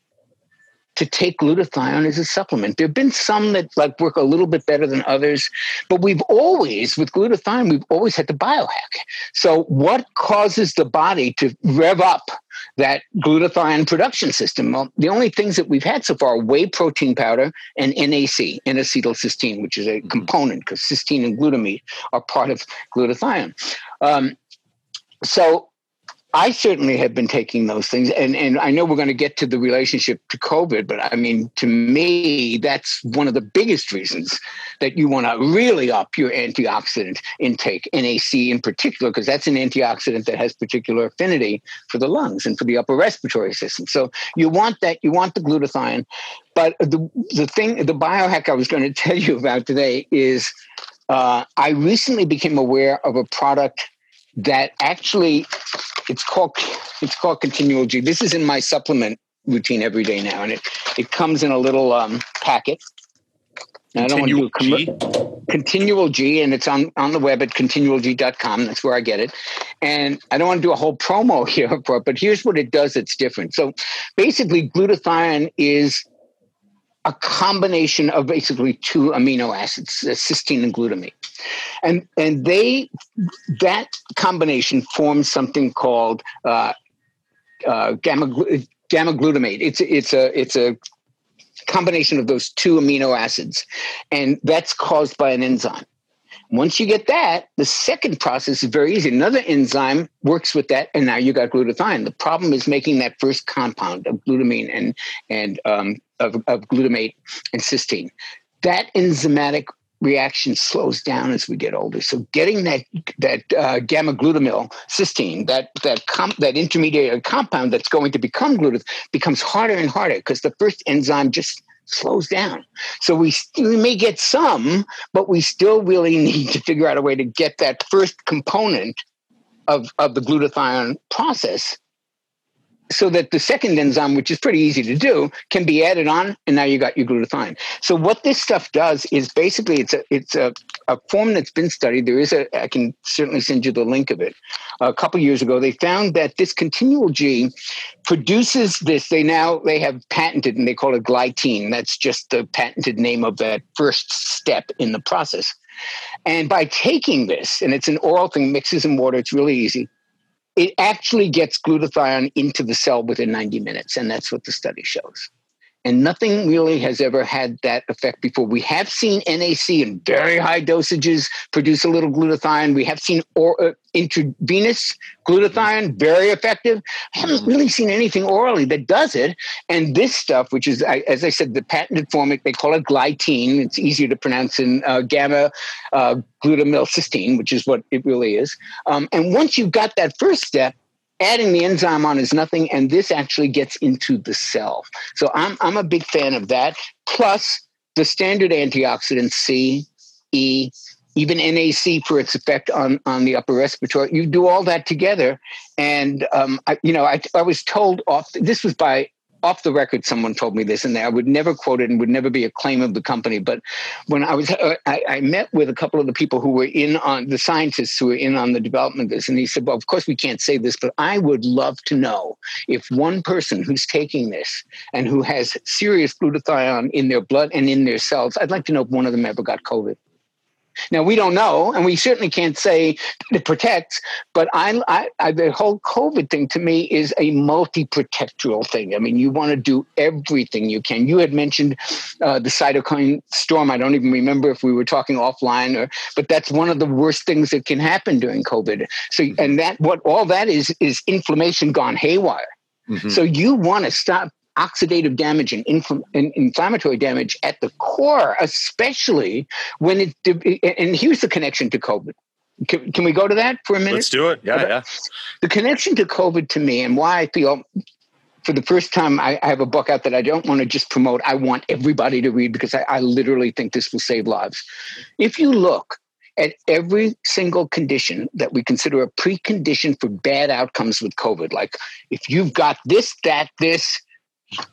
A: to take glutathione as a supplement. There have been some that like work a little bit better than others, but we've always, with glutathione, we've always had to biohack. So, what causes the body to rev up that glutathione production system? Well, the only things that we've had so far are whey protein powder and NAC, N-acetylcysteine, which is a component because cysteine and glutamate are part of glutathione. Um, so I certainly have been taking those things, and and I know we're going to get to the relationship to COVID, but I mean, to me, that's one of the biggest reasons that you want to really up your antioxidant intake, NAC in particular, because that's an antioxidant that has particular affinity for the lungs and for the upper respiratory system. So you want that, you want the glutathione, but the the thing, the biohack I was going to tell you about today is, uh, I recently became aware of a product that actually it's called it's called continual G. This is in my supplement routine every day now, and it it comes in a little um, packet.
B: And I don't want to do a com-
A: continual G, and it's on on the web at continualg.com. That's where I get it. And I don't want to do a whole promo here for it, but here's what it does. It's different. So basically, glutathione is a combination of basically two amino acids, uh, cysteine and glutamate. And, and they, that combination forms something called uh, uh, gamma, gamma glutamate. It's, it's, a, it's a combination of those two amino acids, and that's caused by an enzyme. Once you get that, the second process is very easy. Another enzyme works with that, and now you got glutathione. The problem is making that first compound of glutamine and and um, of, of glutamate and cysteine. That enzymatic reaction slows down as we get older. So getting that that uh, gamma glutamyl cysteine, that that com- that intermediate compound that's going to become glutathione, becomes harder and harder because the first enzyme just slows down. So we, we may get some, but we still really need to figure out a way to get that first component of, of the glutathione process so that the second enzyme, which is pretty easy to do, can be added on, and now you got your glutathione. So what this stuff does is basically it's a it's a, a form that's been studied. There is a I can certainly send you the link of it. A couple years ago, they found that this continual G produces this. They now they have patented and they call it Glyteine. That's just the patented name of that first step in the process. And by taking this, and it's an oral thing, mixes in water, it's really easy it actually gets glutathione into the cell within 90 minutes. And that's what the study shows. And nothing really has ever had that effect before. We have seen NAC in very high dosages produce a little glutathione. We have seen or, uh, intravenous glutathione, very effective. I haven't really seen anything orally that does it. And this stuff, which is, as I said, the patented form, they call it Glyteine. It's easier to pronounce than uh, gamma uh, glutamylcysteine, which is what it really is. Um, and once you've got that first step, adding the enzyme on is nothing, and this actually gets into the cell. So I'm I'm a big fan of that. Plus the standard antioxidants C, E, even NAC for its effect on on the upper respiratory. You do all that together, and um, I, you know I I was told off. This was by off the record, someone told me this, and I would never quote it and would never be a claim of the company. But when I was, uh, I, I, met with a couple of the people who were in on the scientists who were in on the development of this, and he said, "Well, of course we can't say this, but I would love to know if one person who's taking this and who has serious glutathione in their blood and in their cells, I'd like to know if one of them ever got COVID." Now we don't know, and we certainly can't say it protects. But I, I, I the whole COVID thing to me is a multi-protectoral thing. I mean, you want to do everything you can. You had mentioned uh, the cytokine storm. I don't even remember if we were talking offline, or but that's one of the worst things that can happen during COVID. So, and that what all that is is inflammation gone haywire. Mm-hmm. So you want to stop oxidative damage and, infl- and, inflammatory damage at the core, especially when it. And here's the connection to COVID. Can, can we go to that for a minute?
B: Let's do it. Yeah, yeah.
A: The connection to COVID to me and why I feel for the first time, I, I, have a book out that I don't want to just promote. I want everybody to read because I, I literally think this will save lives. If you look at every single condition that we consider a precondition for bad outcomes with COVID, like if you've got this, that, this,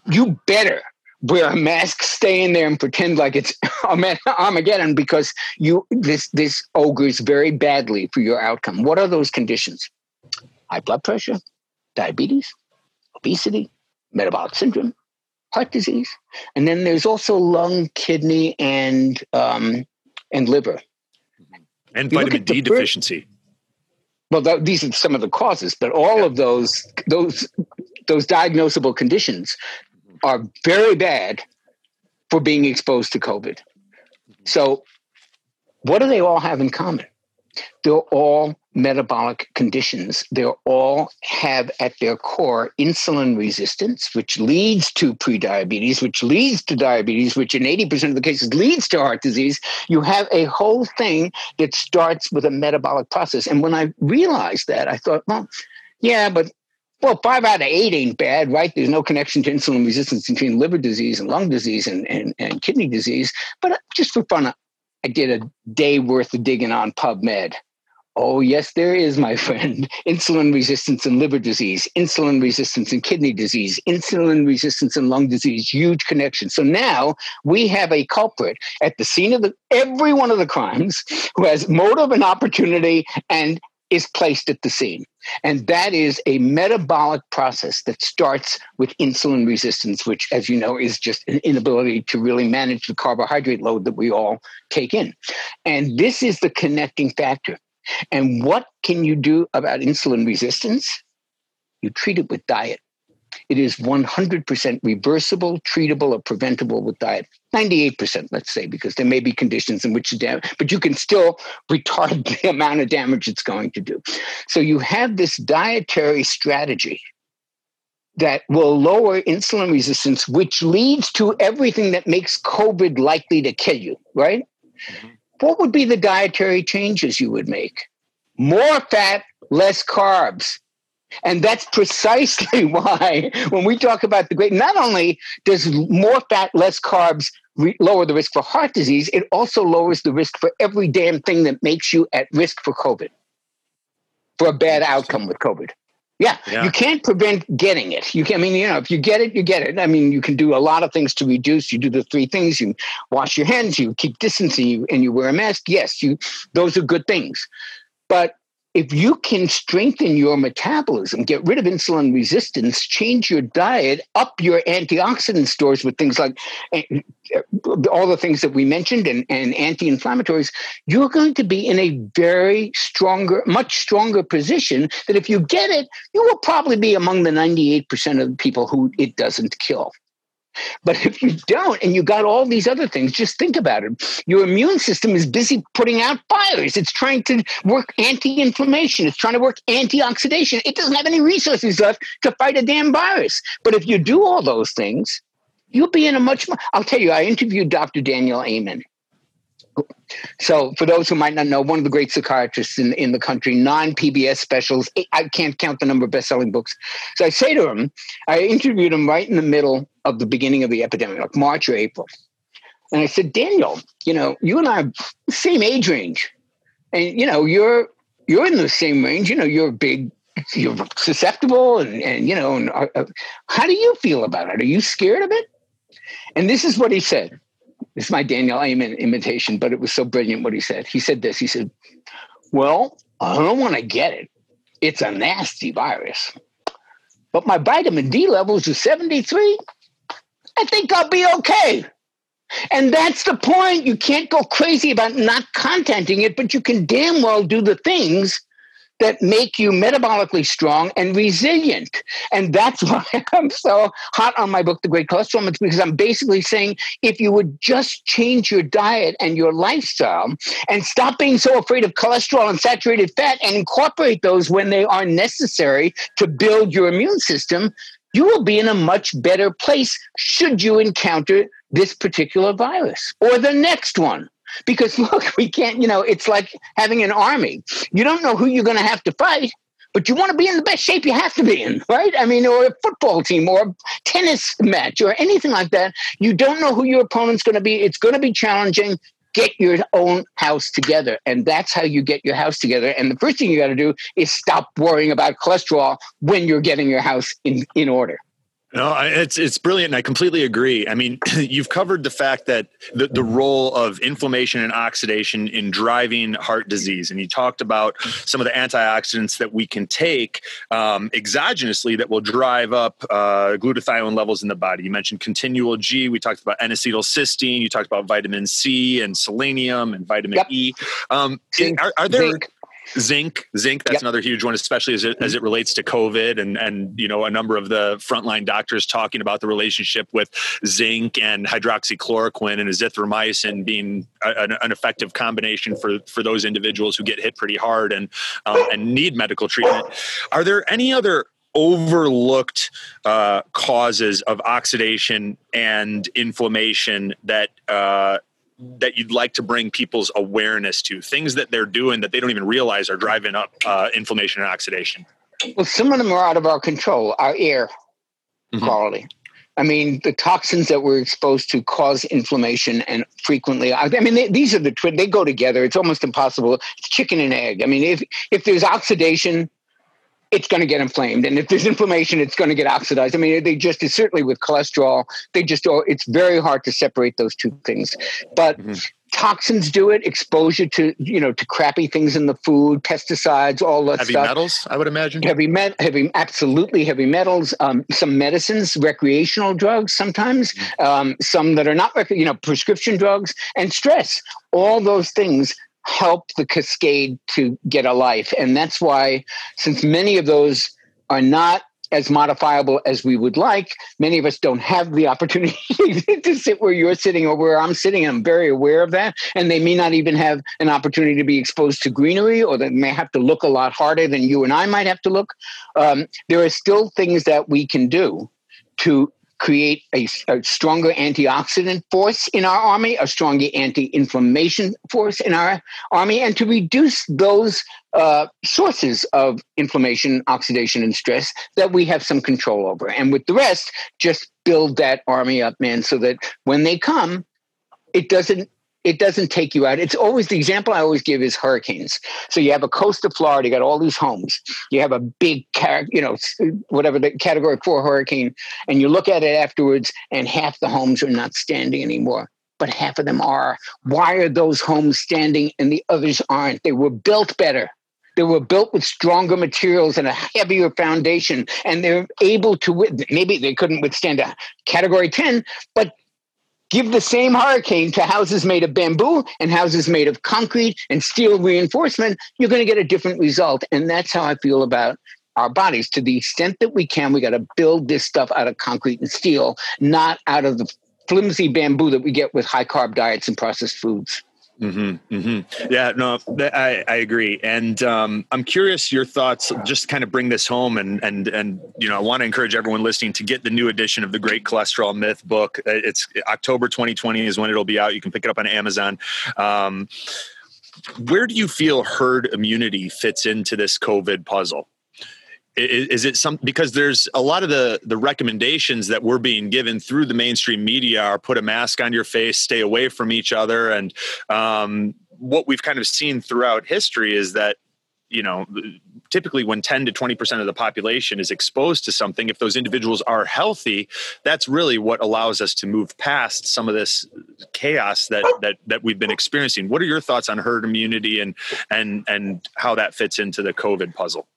A: you better wear a mask, stay in there, and pretend like it's Armageddon because you this this augurs very badly for your outcome. What are those conditions? High blood pressure, diabetes, obesity, metabolic syndrome, heart disease, and then there's also lung, kidney, and um, and liver,
B: and you vitamin D deficiency.
A: well, th- these are some of the causes, but all yeah. of those those those diagnosable conditions are very bad for being exposed to COVID. Mm-hmm. So, what do they all have in common? They're all metabolic conditions. They all have at their core insulin resistance, which leads to prediabetes, which leads to diabetes, which in 80% of the cases leads to heart disease. You have a whole thing that starts with a metabolic process. And when I realized that, I thought, well, yeah, but well, five out of eight ain't bad, right? There's no connection to insulin resistance between liver disease and lung disease and, and, and kidney disease. But just for fun, I did a day worth of digging on PubMed. Oh, yes, there is, my friend. Insulin resistance and liver disease, insulin resistance and kidney disease, insulin resistance and lung disease, huge connection. So now we have a culprit at the scene of the, every one of the crimes who has motive and opportunity and is placed at the scene. And that is a metabolic process that starts with insulin resistance, which, as you know, is just an inability to really manage the carbohydrate load that we all take in. And this is the connecting factor. And what can you do about insulin resistance? You treat it with diet. It is 100% reversible, treatable, or preventable with diet. 98%, let's say, because there may be conditions in which the damage, but you can still retard the amount of damage it's going to do. So you have this dietary strategy that will lower insulin resistance, which leads to everything that makes COVID likely to kill you, right? Mm-hmm. What would be the dietary changes you would make? More fat, less carbs. And that's precisely why when we talk about the great, not only does more fat, less carbs re- lower the risk for heart disease, it also lowers the risk for every damn thing that makes you at risk for COVID, for a bad outcome with COVID. Yeah,
B: Yeah.
A: you can't prevent getting it. You can, I mean, you know, if you get it, you get it. I mean, you can do a lot of things to reduce. You do the three things: you wash your hands, you keep distancing, you, and you wear a mask. Yes, you those are good things. But if you can strengthen your metabolism, get rid of insulin resistance, change your diet, up your antioxidant stores with things like eh, all the things that we mentioned and, and anti-inflammatories, you're going to be in a very stronger, much stronger position that if you get it, you will probably be among the 98% of the people who it doesn't kill. But if you don't, and you got all these other things, just think about it. Your immune system is busy putting out fires. It's trying to work anti inflammation, it's trying to work antioxidation. It doesn't have any resources left to fight a damn virus. But if you do all those things, you'll be in a much more. I'll tell you, I interviewed Dr. Daniel Amen. So, for those who might not know, one of the great psychiatrists in, in the country, nine PBS specials. I can't count the number of best selling books. So, I say to him, I interviewed him right in the middle of the beginning of the epidemic, like March or April. And I said, Daniel, you know, you and I are same age range. And, you know, you're you're in the same range. You know, you're big, you're susceptible, and, and you know, and, uh, uh, how do you feel about it? Are you scared of it? And this is what he said. This is my Daniel Amen imitation, but it was so brilliant what he said. He said this. He said, Well, I don't want to get it. It's a nasty virus. But my vitamin D levels are 73. I think I'll be okay. And that's the point. You can't go crazy about not contenting it, but you can damn well do the things that make you metabolically strong and resilient. And that's why I'm so hot on my book, The Great Cholesterol Myth, because I'm basically saying if you would just change your diet and your lifestyle and stop being so afraid of cholesterol and saturated fat and incorporate those when they are necessary to build your immune system, you will be in a much better place should you encounter this particular virus or the next one. Because look, we can't, you know, it's like having an army. You don't know who you're going to have to fight, but you want to be in the best shape you have to be in, right? I mean, or a football team or a tennis match or anything like that. You don't know who your opponent's going to be. It's going to be challenging. Get your own house together. And that's how you get your house together. And the first thing you got to do is stop worrying about cholesterol when you're getting your house in, in order.
B: No, I- it's it's brilliant, and I completely agree. I mean, you've covered the fact that the, the role of inflammation and oxidation in driving heart disease, and you talked about some of the antioxidants that we can take um, exogenously that will drive up uh, glutathione levels in the body. You mentioned continual G. We talked about N-acetylcysteine. You talked about vitamin C and selenium and vitamin
A: Yep.
B: E. Um, are, are there
A: zinc.
B: Zinc zinc that's
A: Yep.
B: another huge one especially as it, as it relates to covid and and you know a number of the frontline doctors talking about the relationship with zinc and hydroxychloroquine and azithromycin being a, an, an effective combination for for those individuals who get hit pretty hard and um, and need medical treatment are there any other overlooked uh, causes of oxidation and inflammation that uh, that you'd like to bring people's awareness to things that they're doing that they don't even realize are driving up uh, inflammation and oxidation
A: Well, some of them are out of our control. Our air
B: Mhm.
A: quality. I mean, the toxins that we're exposed to cause inflammation, and frequently, I mean, they, these are the twin. They go together. It's almost impossible. It's chicken and egg. I mean, if if there's oxidation, it's going to get inflamed, and if there's inflammation, it's going to get oxidized. I mean, they just certainly with cholesterol, they just oh, it's very hard to separate those two things. But
B: Mhm.
A: toxins do it. Exposure to you know to crappy things in the food, pesticides, all that stuff.
B: heavy
A: stuff
B: metals i would imagine
A: heavy met heavy absolutely heavy metals um, some medicines recreational drugs sometimes um, some that are not you know prescription drugs and stress all those things help the cascade to get a life. And that's why since many of those are not as modifiable as we would like many of us don't have the opportunity to sit where you're sitting or where i'm sitting. I'm very aware of that. And they may not even have an opportunity to be exposed to greenery or they may have to look a lot harder than you and i might have to look. Um, there are still things that we can do to create a, a stronger antioxidant force in our army, a stronger anti-inflammation force in our army, and to reduce those uh, sources of inflammation, oxidation, and stress that we have some control over. And with the rest, just build that army up, man, so that when they come, it doesn't it doesn't take you out. It's always the example I always give is hurricanes. So you have a coast of Florida, you got all these homes. You have a big, you know, whatever the category four hurricane, and you look at it afterwards, and half the homes are not standing anymore. But half of them are. Why are those homes standing and the others aren't? They were built better. They were built with stronger materials and a heavier foundation, and they're able to. Maybe they couldn't withstand a category ten, but give the same hurricane to houses made of bamboo and houses made of concrete and steel reinforcement, you're going to get a different result. And that's how I feel about our bodies. To the extent that we can, we got to build this stuff out of concrete and steel, not out of the flimsy bamboo that we get with high carb diets and processed foods.
B: Mm-hmm, mm-hmm. Yeah, no, I, I agree, and um, I'm curious your thoughts. Just kind of bring this home, and and and you know, I want to encourage everyone listening to get the new edition of the Great Cholesterol Myth book. It's October 2020 is when it'll be out. You can pick it up on Amazon. Um, where do you feel herd immunity fits into this COVID puzzle? Is it some because there's a lot of the the recommendations that we're being given through the mainstream media are put a mask on your face stay away from each other. And um, what we've kind of seen throughout history is that you know typically when 10 to 20% of the population is exposed to something if those individuals are healthy that's really what allows us to move past some of this chaos that that that we've been experiencing. What are your thoughts on herd immunity and and and how that fits into the covid puzzle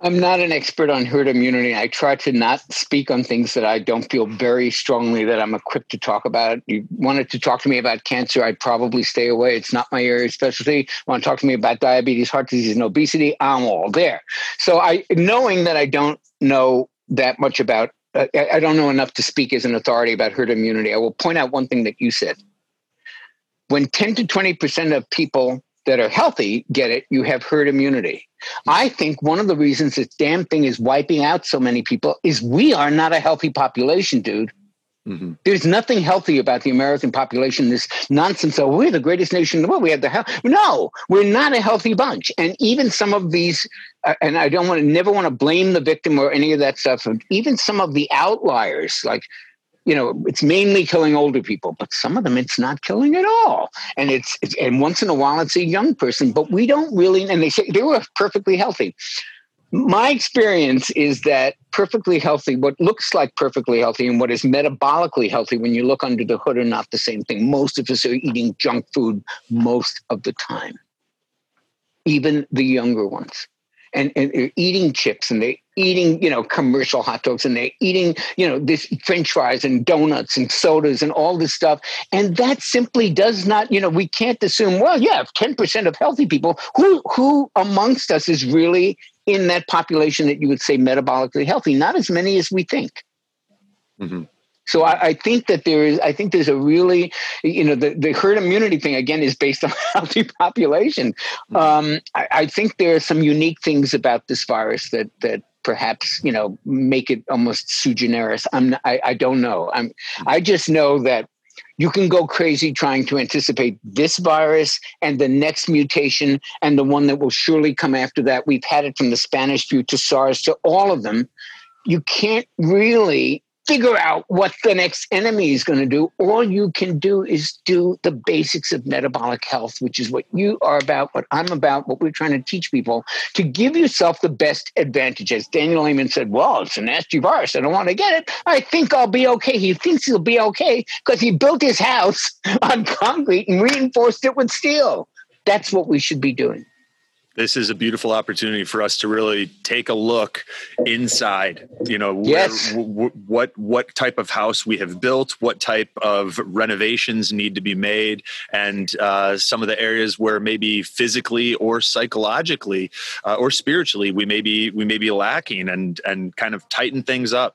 A: I'm not an expert on herd immunity. I try to not speak on things that I don't feel very strongly that I'm equipped to talk about. You wanted to talk to me about cancer, I'd probably stay away. It's not my area of specialty. Want to talk to me about diabetes, heart disease, and obesity? I'm all there. So I, knowing that I don't know that much about, uh, I don't know enough to speak as an authority about herd immunity. I will point out one thing that you said. When 10 to 20% of people that are healthy get it, you have herd immunity. I think one of the reasons this damn thing is wiping out so many people is we are not a healthy population, dude. Mm-hmm. There's nothing healthy about the American population. This nonsense. Oh, we're the greatest nation in the world. We have the health. No, we're not a healthy bunch. And even some of these, uh, and I don't want to, never want to blame the victim or any of that stuff. Even some of the outliers, like you know, it's mainly killing older people, but some of them it's not killing at all. And it's, it's, and once in a while it's a young person, but we don't really. And they say they were perfectly healthy. My experience is that perfectly healthy, what looks like perfectly healthy, and what is metabolically healthy when you look under the hood are not the same thing. Most of us are eating junk food most of the time, even the younger ones and, and they're eating chips and they're eating, you know, commercial hot dogs and they're eating, you know, this french fries and donuts and sodas and all this stuff. And that simply does not, you know, we can't assume, well, yeah, 10% of healthy people, who who amongst us is really in that population that you would say metabolically healthy? Not as many as we think. Mm-hmm. So I, I, think that there is, I think there's a really, you know, the, the herd immunity thing again is based on healthy population. Mm-hmm. Um, I, I, think there are some unique things about this virus that that perhaps you know make it almost sui generis. I'm, I, I don't know. I'm, I just know that you can go crazy trying to anticipate this virus and the next mutation and the one that will surely come after that. We've had it from the Spanish flu to SARS to all of them. You can't really figure out what the next enemy is going to do. All you can do is do the basics of metabolic health, which is what you are about, what I'm about, what we're trying to teach people to give yourself the best advantage. As Daniel Amen said, well, it's a nasty virus. I don't want to get it. I think I'll be okay. He thinks he'll be okay because he built his house on concrete and reinforced it with steel. That's what we should be doing
B: this is a beautiful opportunity for us to really take a look inside you know
A: yes.
B: where, what what type of house we have built what type of renovations need to be made and uh, some of the areas where maybe physically or psychologically uh, or spiritually we may be we may be lacking and and kind of tighten things up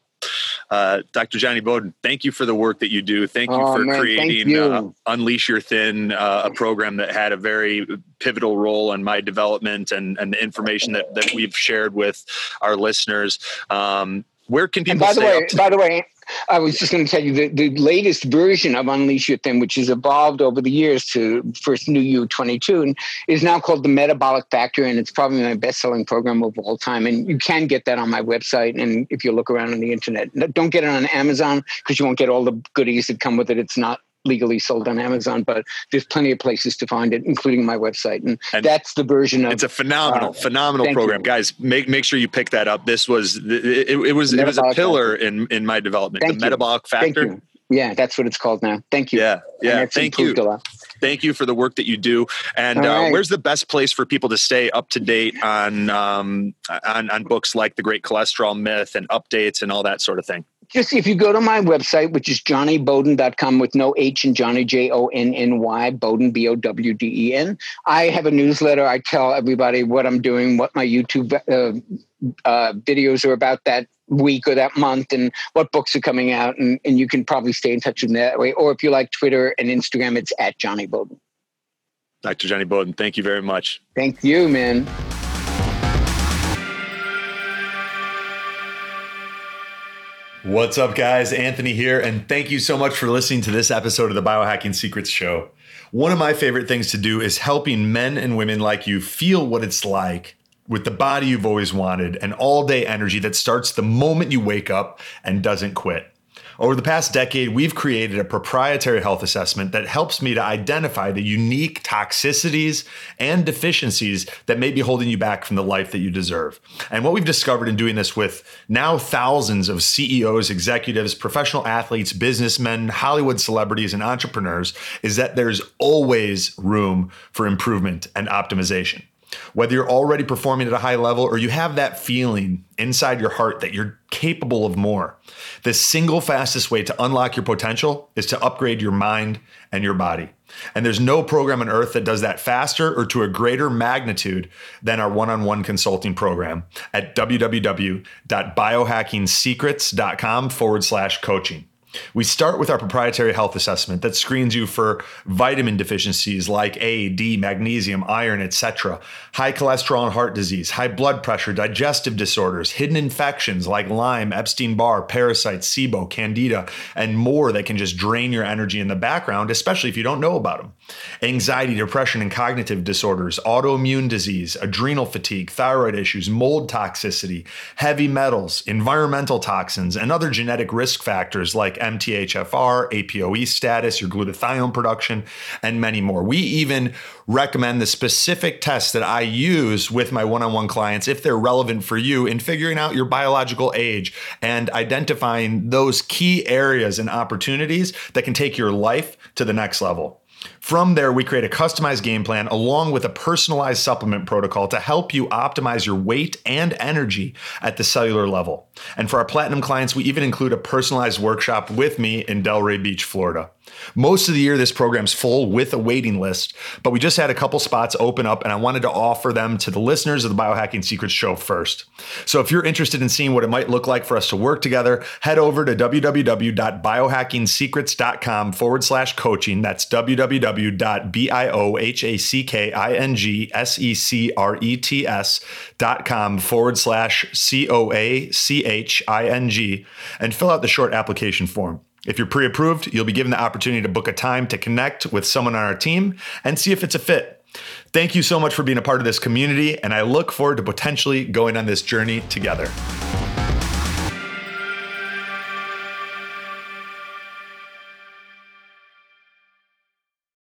B: uh, Dr. Jonny Bowden, thank you for the work that you do. Thank you oh, for man, creating you. Uh, Unleash Your Thin, uh, a program that had a very pivotal role in my development and, and the information that, that we've shared with our listeners. Um, where can people?
A: And by the way, by the way, I was just going to tell you the, the latest version of Unleash Your Thin, which has evolved over the years to first New You 22, and is now called the Metabolic Factor, and it's probably my best-selling program of all time. And you can get that on my website, and if you look around on the internet, don't get it on Amazon because you won't get all the goodies that come with it. It's not legally sold on Amazon, but there's plenty of places to find it, including my website. And,
D: And
A: that's the version of
D: It's a phenomenal,
A: uh,
D: phenomenal program,
A: you.
D: guys. Make make sure you pick that up. This was it, it, was it was a pillar in in my development.
A: Thank
D: the
A: you.
D: metabolic
A: Thank
D: factor.
A: you. Yeah, that's what it's called now. Thank you.
D: Yeah, yeah. Thank you.
A: improved a lot.
D: Thank you for the work that you do. And uh,
A: right.
D: where's the best place for people to stay up to date on um, on on books like The Great Cholesterol Myth and updates and all that sort of thing?
A: Just if you go to my website, which is jonnybowden.com with no H and Jonny, J O N N Y, Bowden, B O W D E N. I have a newsletter. I tell everybody what I'm doing, what my YouTube uh, uh, videos are about that week or that month, and what books are coming out. And, and you can probably stay in touch with me that way. Or if you like Twitter and Instagram, it's at Jonny Bowden.
D: Dr. Jonny Bowden, thank you very much.
A: Thank you, man.
B: What's up, guys? Anthony here, and thank you so much for listening to this episode of the Biohacking Secrets Show. One of my favorite things to do is helping men and women like you feel what it's like with the body you've always wanted and all day energy that starts the moment you wake up and doesn't quit. Over the past decade, we've created a proprietary health assessment that helps me to identify the unique toxicities and deficiencies that may be holding you back from the life that you deserve. And what we've discovered in doing this with now thousands of CEOs, executives, professional athletes, businessmen, Hollywood celebrities, and entrepreneurs is that there's always room for improvement and optimization. Whether you're already performing at a high level or you have that feeling inside your heart that you're capable of more, the single fastest way to unlock your potential is to upgrade your mind and your body. And there's no program on earth that does that faster or to a greater magnitude than our one on one consulting program at www.biohackingsecrets.com forward slash coaching. We start with our proprietary health assessment that screens you for vitamin deficiencies like A, D, magnesium, iron, etc., high cholesterol and heart disease, high blood pressure, digestive disorders, hidden infections like Lyme, Epstein Barr, parasites, SIBO, Candida, and more that can just drain your energy in the background, especially if you don't know about them. Anxiety, depression, and cognitive disorders, autoimmune disease, adrenal fatigue, thyroid issues, mold toxicity, heavy metals, environmental toxins, and other genetic risk factors like MTHFR, APOE status, your glutathione production, and many more. We even recommend the specific tests that I use with my one on one clients if they're relevant for you in figuring out your biological age and identifying those key areas and opportunities that can take your life to the next level. From there, we create a customized game plan along with a personalized supplement protocol to help you optimize your weight and energy at the cellular level. And for our platinum clients, we even include a personalized workshop with me in Delray Beach, Florida. Most of the year, this program's full with a waiting list, but we just had a couple spots open up, and I wanted to offer them to the listeners of the Biohacking Secrets show first. So if you're interested in seeing what it might look like for us to work together, head over to www.biohackingsecrets.com forward slash coaching. That's www.biohackingsecrets.com forward slash C O A C H I N G and fill out the short application form. If you're pre approved, you'll be given the opportunity to book a time to connect with someone on our team and see if it's a fit. Thank you so much for being a part of this community, and I look forward to potentially going on this journey together.